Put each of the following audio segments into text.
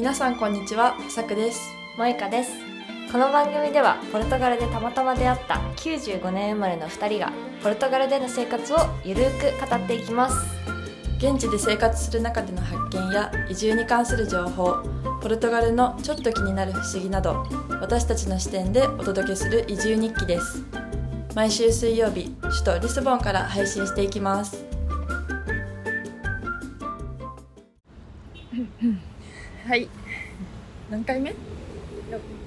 皆さんこんにちは、さくです。萌香ですこの番組ではポルトガルでたまたま出会った95年生まれの2人がポルトガルでの生活をゆるーく語っていきます現地で生活する中での発見や移住に関する情報、ポルトガルのちょっと気になる不思議など、私たちの視点でお届けする移住日記です。毎週水曜日、首都リスボンから配信していきます。はい。何回目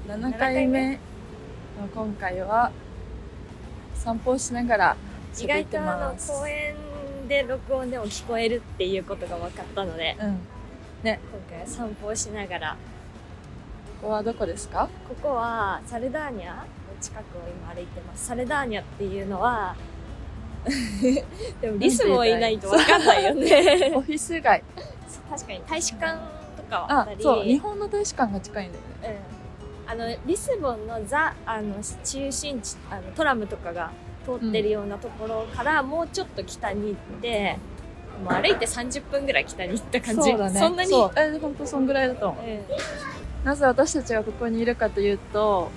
?7 回目の今回は散歩をしながら意外喋ってとあの。公園で録音でも聞こえるっていうことが分かったのでうん。今回は散歩をしながらここはどこですか？ここはサルダーニャの近くを今歩いてますサルダーニャっていうのは でもリスもいないと分かんないよね オフィス街。確かに大使館とかはあったり、あそう、日本の大使館が近いんだよね。うん、あのリスボンのザあの中心地あのトラムとかが通ってるようなところからもうちょっと北に行って、もう歩いて30分ぐらい北に行った感じそうだね。んなにそう。え、本当そんぐらいだと思う。うんなぜ私たちがここにいるかというと、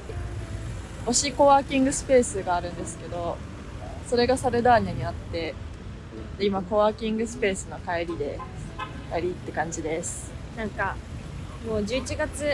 推しコワーキングスペースがあるんですけど、それがサルダーニャにあって、で今コワーキングスペースの帰りで、帰りって感じです。なんかもう11月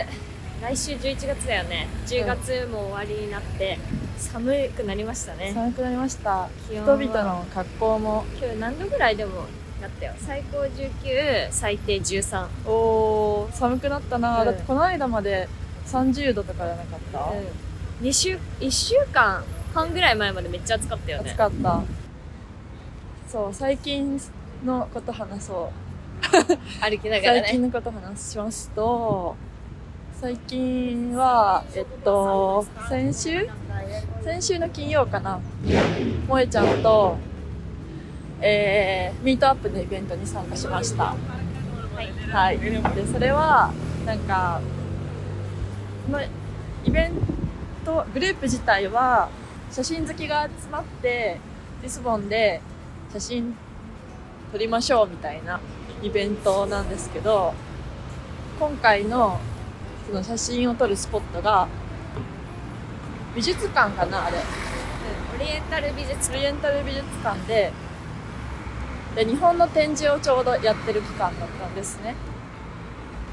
来週11月だよね。10月も終わりになって寒くなりましたね。寒くなりました。気温は。人々の格好も、今日何度ぐらいでもなったよ。最高19最低13おー、寒くなったな、うん。だってこの間まで30度とかじゃなかった、うん、2週1週間半ぐらい前までめっちゃ暑かったよね。暑かった。そう、最近のこと話そう。歩きながらね最近のこと話しますと、最近は、えっと、先週？先週の金曜かな？萌えちゃんと、えー、ミートアップのイベントに参加しました。はいはい。で、それは、なんか、そのイベント、グループ自体は、写真好きが集まって、リスボンで写真撮りましょうみたいなイベントなんですけど、今回のその写真を撮るスポットが、美術館かなあれ。オリエンタル美術オリエンタル美術館で、で、日本の展示をちょうどやってる期間だったんですね。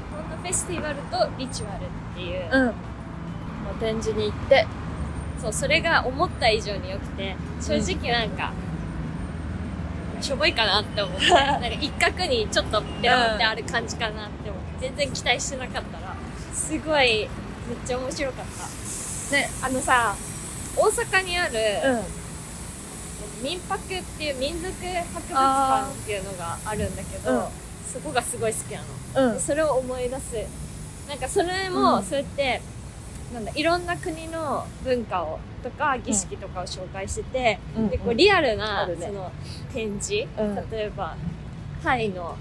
日本のフェスティバルとリチュアルっていう、うん。の展示に行って、そうそれが思った以上に良くて正直なんか、しょぼいかなって思ってなんか一角にちょっとペロってある感じかなって思って全然期待してなかったらすごいめっちゃ面白かったね、あのさ大阪にある、うん。民泊っていう民族博物館っていうのがあるんだけど、うんそこがすごい好きなの、うん。それを思い出すなんかそれも、そうやってなんだいろんな国の文化をとか儀式とかを紹介してて、うん。でこうリアルな、あるね。その展示、うん。例えばタイの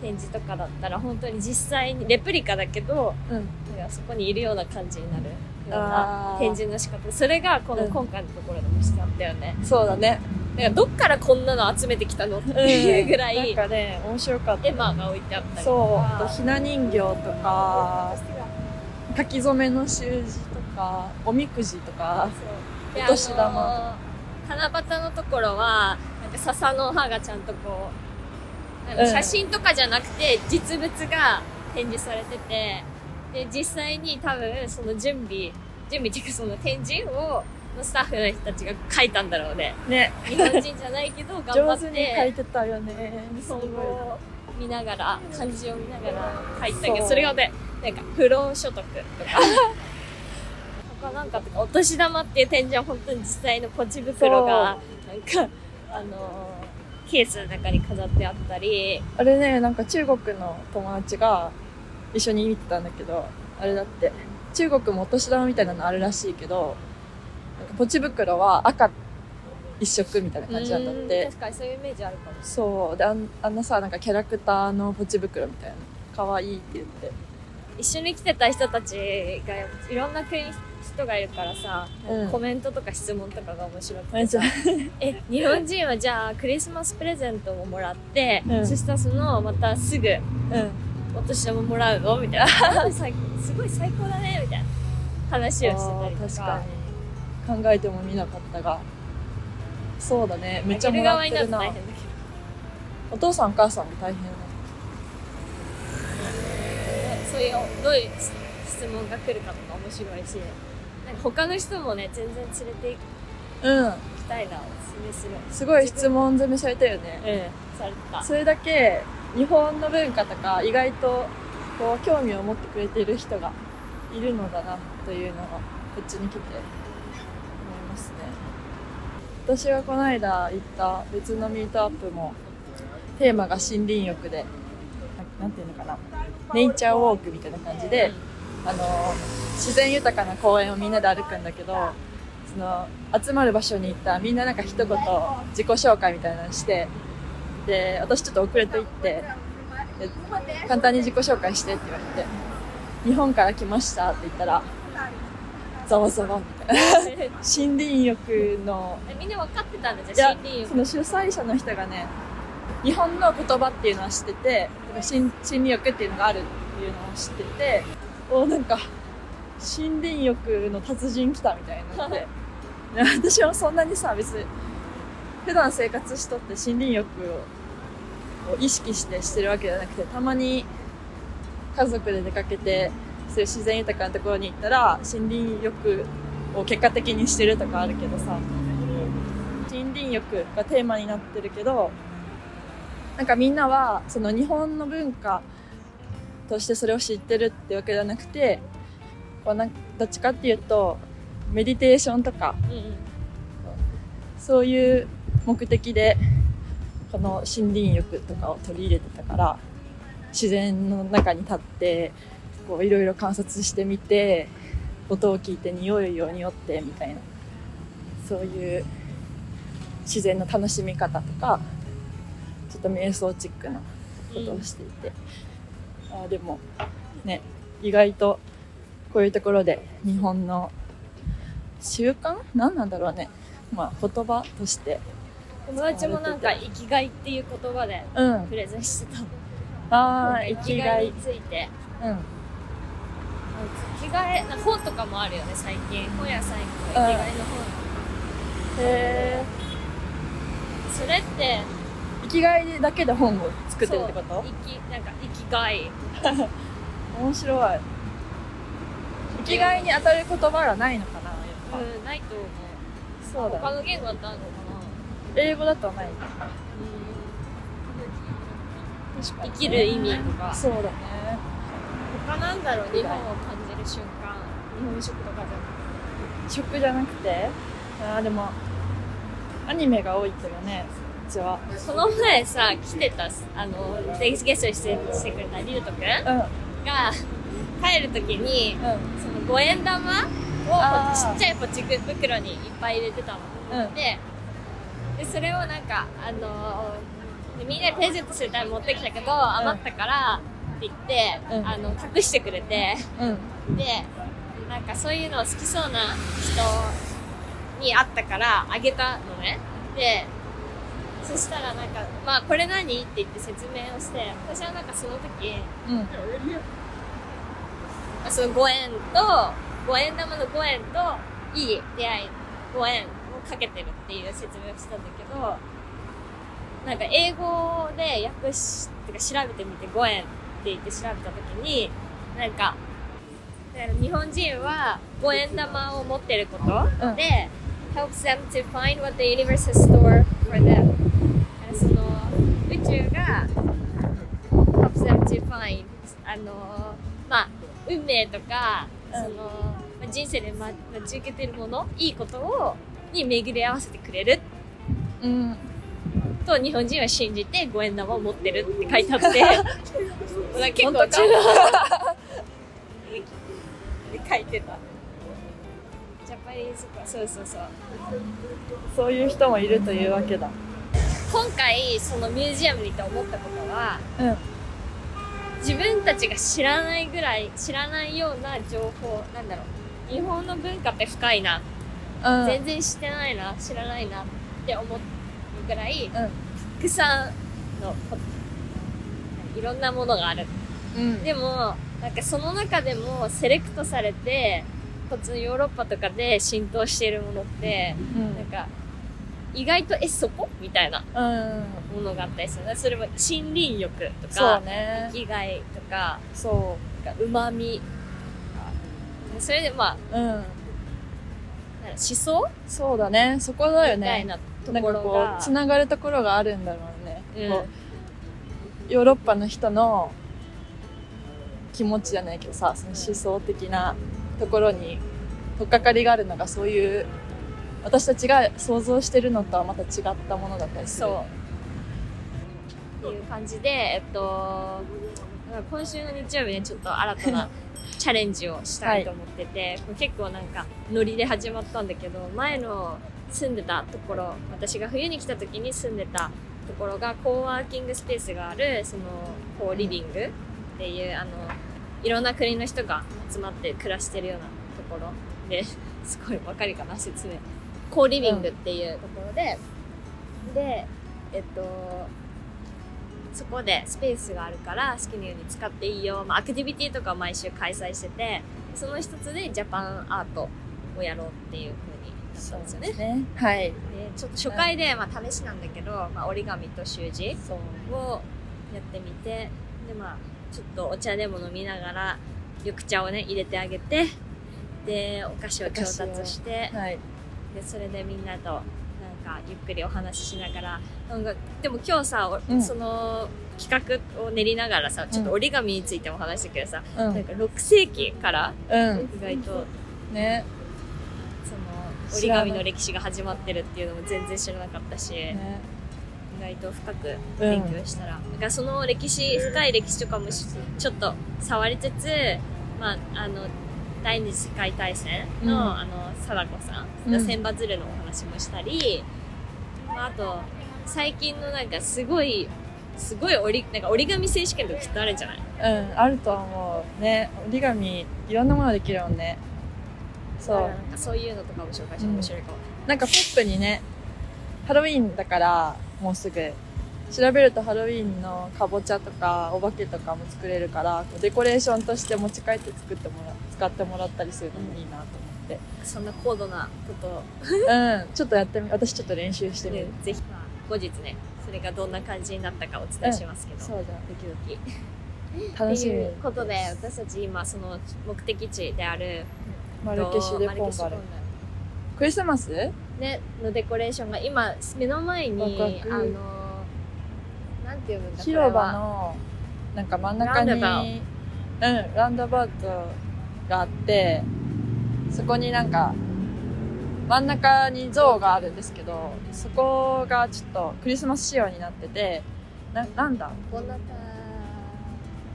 展示とかだったら本当に実際にレプリカだけどうん。なんかそこにいるような感じになるな展示の仕方。それがこのうん。今回のところでもしてあったよね、そうだね。だからどっからこんなの集めてきたのっていうぐらい、なんかね、面白かった。エマが置いてあったりとそう。あかと、ひな人形とか、書き初めの習字とか、おみくじとか、でお年玉。七夕のところはなんか笹の葉がちゃんとこう写真とかじゃなくて実物が展示されててで実際に多分その準備準備っていうかその展示をのスタッフの人たちが書いたんだろうね。ね、日本人じゃないけど 頑張っ上手に書いててたよね。日本語を見ながら漢字を見ながら書いたけどそれがねなんか不労所得とか他なんかとかお年玉っていう展示は本当に実際のポチ袋がなんかあのーケースの中に飾ってあったりあれね、なんか中国の友達が一緒に見てたんだけど、あれだって、中国もお年玉みたいなのあるらしいけど、なんかポチ袋は赤一色みたいな感じなんだっうんて。確かにそういうイメージあるかもしそう。で、あんあんなさ、なんかキャラクターのポチ袋みたいな。可愛いって言って。一緒に来てた人たちがいろんな国人がいるからさ、うん。コメントとか質問とかが面白くてさ え日本人はじゃあクリスマスプレゼントをもらって、うん。そしたらそのまたすぐうん。お年玉もらうの？みたいな。最すごい最高だねみたいな話をしてたりとか。確かに。考えてもみなかったが。そうだね。めっちゃもらってるな。お父さんお母さんも大変ういうどういう質問が来るかとか面白いしなんか他の人もね全然連れて行うん。きたいなおすすめする。すごい質問攻めされたよね。うんされてた。それだけ日本の文化とか意外とこう興味を持ってくれている人がいるのだなというのがこっちに来て思いますね。私がこの間行った別のミートアップもテーマが森林浴でななんていうのかな。ネイチャーウォークみたいな感じであの自然豊かな公園をみんなで歩くんだけどその集まる場所に行ったらみんななんか一言自己紹介みたいなのしてで私ちょっと遅れて行ってで簡単に自己紹介してって言われて日本から来ましたって言ったらざわざわみたいな。森林浴の。えみんな分かってたんだいじゃ森林その主催者の人がね日本の言葉っていうのは知ってて森森林浴っていうのがあるっていうのを知ってておなんか森林浴の達人来たみたいなって。で私はそんなにさ別に普段生活しとって森林浴をを意識してしてるわけじゃなくてたまに家族で出かけてそういう自然豊かなところに行ったら森林浴を結果的にしてるとかあるけどさ。森林浴がテーマになってるけどなんかみんなはその日本の文化としてそれを知ってるってわけじゃなくてこうなんどっちかっていうとメディテーションとかうんうんそういう目的でこの森林浴とかを取り入れてたから自然の中に立ってこういろいろ観察してみて音を聞いて匂いを匂ってみたいなそういう自然の楽しみ方とかちょっと瞑想チックなことをしていて、あーでもね意外とこういうところで日本の習慣？何なんだろうね。まあ言葉として。友達もなんか生きがいっていう言葉でうん。プレゼンしてた。ああ生生きがいについて。うん。生きがいな本とかもあるよね最近。本屋さん行くと生きがいの本へえそれって生きがいだけで本を作ってるってこと？生きなんか生きがい。面白い。生きがいに当たる言葉がないのかな？やっぱ、うんないと思う。そうだね。他の言語だったのかな？英語だとない。うん。確かに。生きる意味とか。そうだね。他なんだろう日本を感じる瞬間。日本食とかじゃ食じゃなくて？あーでもアニメが多いけどね。うちは。この前さ来てたあのゲストに出演してくれたリルトくんうん。が帰るときにうん。その五円玉をちっちゃいポチ袋にいっぱい入れてたの。うん。ででそれをなんかあのみんなでプレゼントするために持ってきたけど、余ったからって言って、うん。あの託してくれてうん。でなんかそういうの好きそうな人に会ったからあげたのね。でそしたらなんか「まあこれ何?」って言って説明をして私はなんかその時うんその5円と、5円玉の5円と、いい出会い、5円をかけてるっていう説明をしたんだけど、なんか英語で訳し、てか調べてみて5円って言って調べた時に、なんか、日本人は5円玉を持ってることうんで、helps them to find what the universe has stored for them. その宇宙が helps them to find あのまあ運命とか、うん。そのまあ人生でま待ち受けてるものいいことをに巡り合わせてくれる。うん。と日本人は信じて五円玉を持ってるって書いてあって。結構中で 書いてた。ジャパニーズか。そうそうそう。そういう人もいるというわけだ今回そのミュージアムに行って思ったことはうん。自分たちが知らないぐらい知らないような情報なんだろう日本の文化って深いな、うん。全然知ってないな知らないなって思うぐらいうん。たくさんのこいろんなものがある。ううん。でもなんかその中でもセレクトされてこっちのヨーロッパとかで浸透しているものってうん。なんか意外とえそこ？みたいな。うん。ものがあったりする。ねそれも森林浴とかね。生きがいとかそなんか旨味。それでまあううん思想？そうだね。そこだよね。みたいなとなんかこころがうつながるところがあるんだろうね、うん。こうヨーロッパの人の気持ちじゃないけどさその思想的なところに取っかかりがあるのがそういう私たちが想像してるのとはまた違ったものだったりする。そう。っていう感じでえっと今週の日曜日ねちょっと新たな チャレンジをしたいと思ってて、これ結構なんかノリで始まったんだけど前の住んでたところ私が冬に来た時に住んでたところがコーワーキングスペースがあるそのコーリビングっていうあのいろんな国の人が集まって暮らしてるようなところで すごいわかるかな説明コーリビングっていうところで、でえっとそこでスペースがあるから好きなように使っていいよ、まあ、アクティビティとかを毎週開催しててその一つでジャパンアートをやろうっていう風になったんですよね。ね。はい。でちょっと初回で、まあ、試しなんだけど、まあ、折り紙と習字をやってみてでまあちょっとお茶でも飲みながら緑茶をね入れてあげてでお菓子を調達してはいでそれでみんなとなんかゆっくりお話ししながらなんかでも今日さ、おうん。その企画を練りながらさちょっと折り紙についても話したけどさ、うなんか6世紀からん。意外とね。その折り紙の歴史が始まってるっていうのも全然知らなかったし、ね。意外と深く勉強したら、だからその歴史深い歴史とかもしちょっと触りつつ、まあ、あの第二次世界大戦の,、うん。あの貞子さうん。千羽鶴のお話もしたり、まあ、あと最近のなんかすごいすごい折りなんか折り紙選手権とかきっとあるんじゃない？うんあると思うね。折り紙いろんなものできるもんね。そう。なんかそういうのとかも紹介して面白いかも、なんかポップにねハロウィーンだからもうすぐ。調べるとハロウィーンのかぼちゃとかお化けとかも作れるからデコレーションとして持ち帰って作ってもら使ってもらったりするのもいいなと思ってそんな高度なことを。うんちょっとやってみ私ちょっと練習してみねる、ぜひ、まあ、後日ねそれがどんな感じになったかお伝えしますけど、そうだドキドキ。楽しみっていうことで私たち今その目的地であるマルケシュ・デ・ポンバル。クリスマス？ねのデコレーションが今目の前にあのなんて読むんだ広場このなんか真ん中にラウンドバうんラウンドバウトがあってそこになんか真ん中に像があるんですけどそこがちょっとクリスマス仕様になっててななんだ？ボンナタ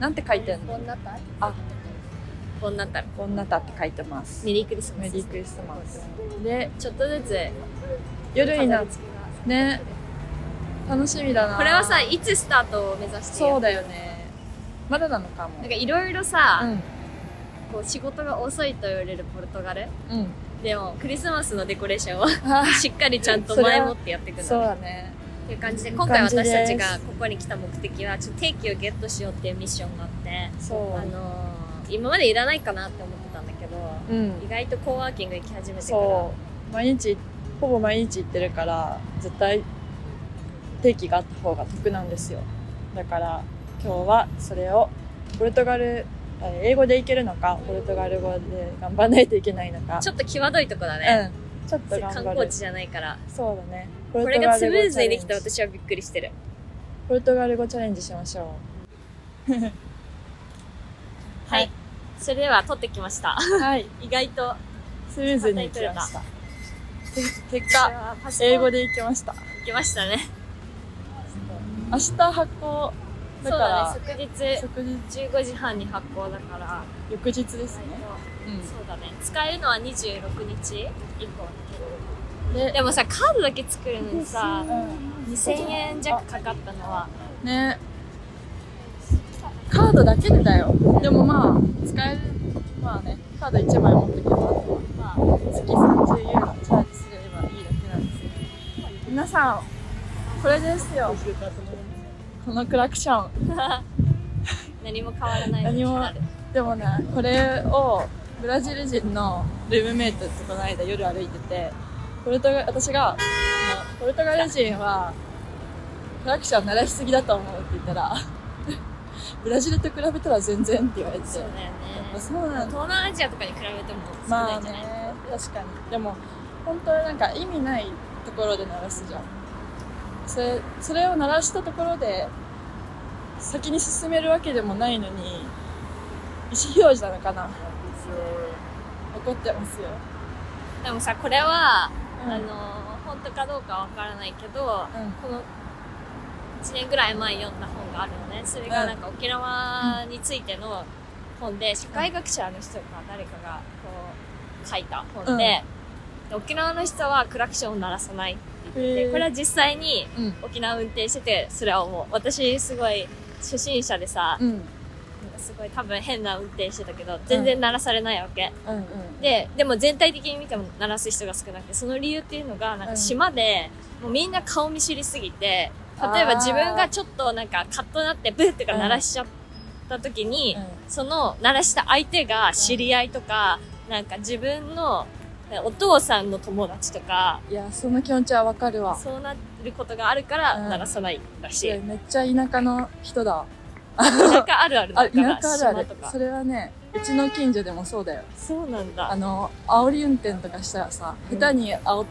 なんて書いてんの？ボンナタあ。ボンナタこんなたって書いてます。メリークリスマス。メリークリスマス。でちょっとずつ夜になっ飾り付けがね。楽しみだな。これはさいつスタートを目指してそうだよね。まだなのかも。なんかいろいろさ、うんこう仕事が遅いと言われるポルトガル。うん。でもクリスマスのデコレーションはあ しっかりちゃんと前もってやってい。くんそうだだね。っていう感じで今回私たちがここに来た目的はちょっと定期をゲットしようっていうミッションがあってそう。あのー今までいらないかなって思ってたんだけどうん。意外とコーワーキング行き始めてから。そう。毎日ほぼ毎日行ってるから絶対定期があった方が得なんですよ。だから今日はそれをポルトガルえ英語でいけるのかポルトガル語で頑張らないといけないのか。ちょっと際どいとこだね、うん。ちょっと頑張る。観光地じゃないから。そうだね。ポこれがスムーズにできた私はびっくりしてる。ポルトガル語チャレンジしましょ はい。それでは撮ってきました。うはい。意外と。スムーズに行きました。て 結果。英語で行きました。行きましたね。明日発行だそうだね即日。即日15時半に発行だから。翌日ですね、うん。そうだね。使えるのは26日。以降ででもさカードだけ作るのにさうん。2000円弱かかったのは。ね。カードだけでだよ。でもまあ使えるまあねカード1枚持ってけばまあ月30ユーロチャージすればいいだけなんですよ。皆さんこれですよこのクラクション。何も変わらない何もでもねこれをブラジル人のルームメイトとこの間夜歩いててポルトガ私がポルトガル人はクラクション鳴らしすぎだと思うって言ったら ブラジルと比べたら全然って言われて。そうだよね。あそうなんだ。東南アジアとかに比べても少まあないんじゃない、ね確かに。でも本当になんか意味ないところで鳴らすじゃんそれそれを鳴らしたところで先に進めるわけでもないのに意思表示なのかな？怒ってますよ、でもさこれは、うん。あの本当かどうかわからないけど、うん。この1年ぐらい前に読んだ本があるのね。それがなんか沖縄についての本で社会学者の人か誰かがこう書いた本で,、で沖縄の人はクラクションを鳴らさないって言ってへー。てこれは実際にうん。沖縄運転しててそれは思う私すごい初心者でさ、うん。なんかすごい多分変な運転してたけど全然鳴らされないわけ、うん。うんででも全体的に見ても鳴らす人が少なくてその理由っていうのがなんか島で、もうみんな顔見知りすぎて例えば自分がちょっとなんかカッとなってブー。ってか鳴らしちゃった時に、その鳴らした相手が知り合いとか、なんか自分のお父さんの友達とか。いやその気持ちはわかるわ。そうなることがあるからうん。鳴らさないらしい、いやめっちゃ田舎の人だ。田舎あるあるあだから田舎あるある。それはねうちの近所でもそうだよ。そうなんだ。あの煽り運転とかしたらさ下手に煽っ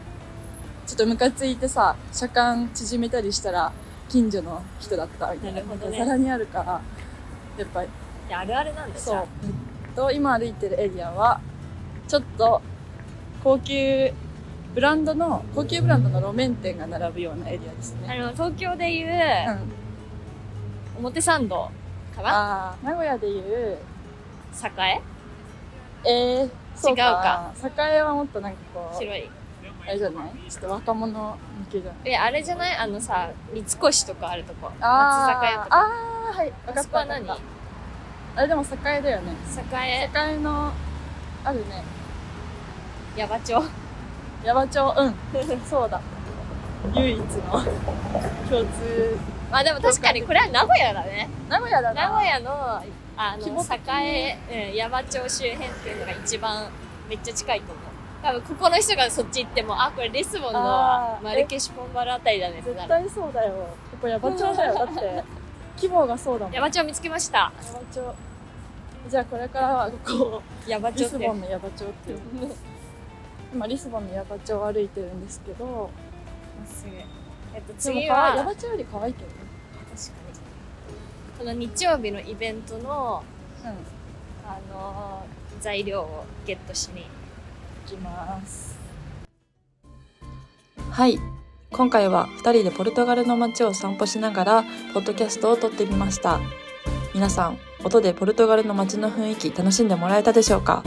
ちょっとムカついてさ車間縮めたりしたら近所の人だったみたいな。なるほどね。ざらにあるからやっぱり。いやあるあるなんだそう。えっと今歩いてるエリアはちょっと高級ブランドの高級ブランドの路面店が並ぶようなエリアですね。あの東京でいううん。表参道かな？ああ名古屋でいう栄？えー、そう違うか。栄はもっとなんかこう白い。あれじゃない？ちょっと若者向けじゃない？えあれじゃない？あのさ三越とかあるとこ。松あ坂屋とか。ーあーはい。あそこは何？あれでも栄だよね。栄。栄のあるね矢場町。矢場町？うん。そうだ。唯一の共通。まあでも確かにこれは名古屋だね。名古屋だな。名古屋のあの栄、うん、矢場町周辺っていうのが一番めっちゃ近いと思う。多分ここの人がそっち行ってもあこれリスボンのマルケシュポンバルあたりだね。絶対そうだよ。ここ矢場町だよ。だって規模がそうだもん。矢場町見つけました。矢場町。じゃあこれからはここ矢場リ町って。スボンの矢場町っていう今リスボンの矢場町を歩いてるんですけどすぐ。えっと次は矢場町より可愛いけどね。確かに。この日曜日のイベントのうん。あのー材料をゲットしに行きます。はい。今回は2人でポルトガルの街を散歩しながらポッドキャストを撮ってみました。皆さん音でポルトガルの街の雰囲気楽しんでもらえたでしょうか？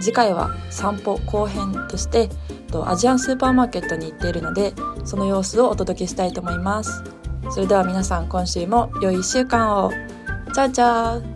次回は散歩後編としてとアジアンスーパーマーケットに行っているのでその様子をお届けしたいと思います。それでは皆さん今週も良い1週間を。チャオチャオ。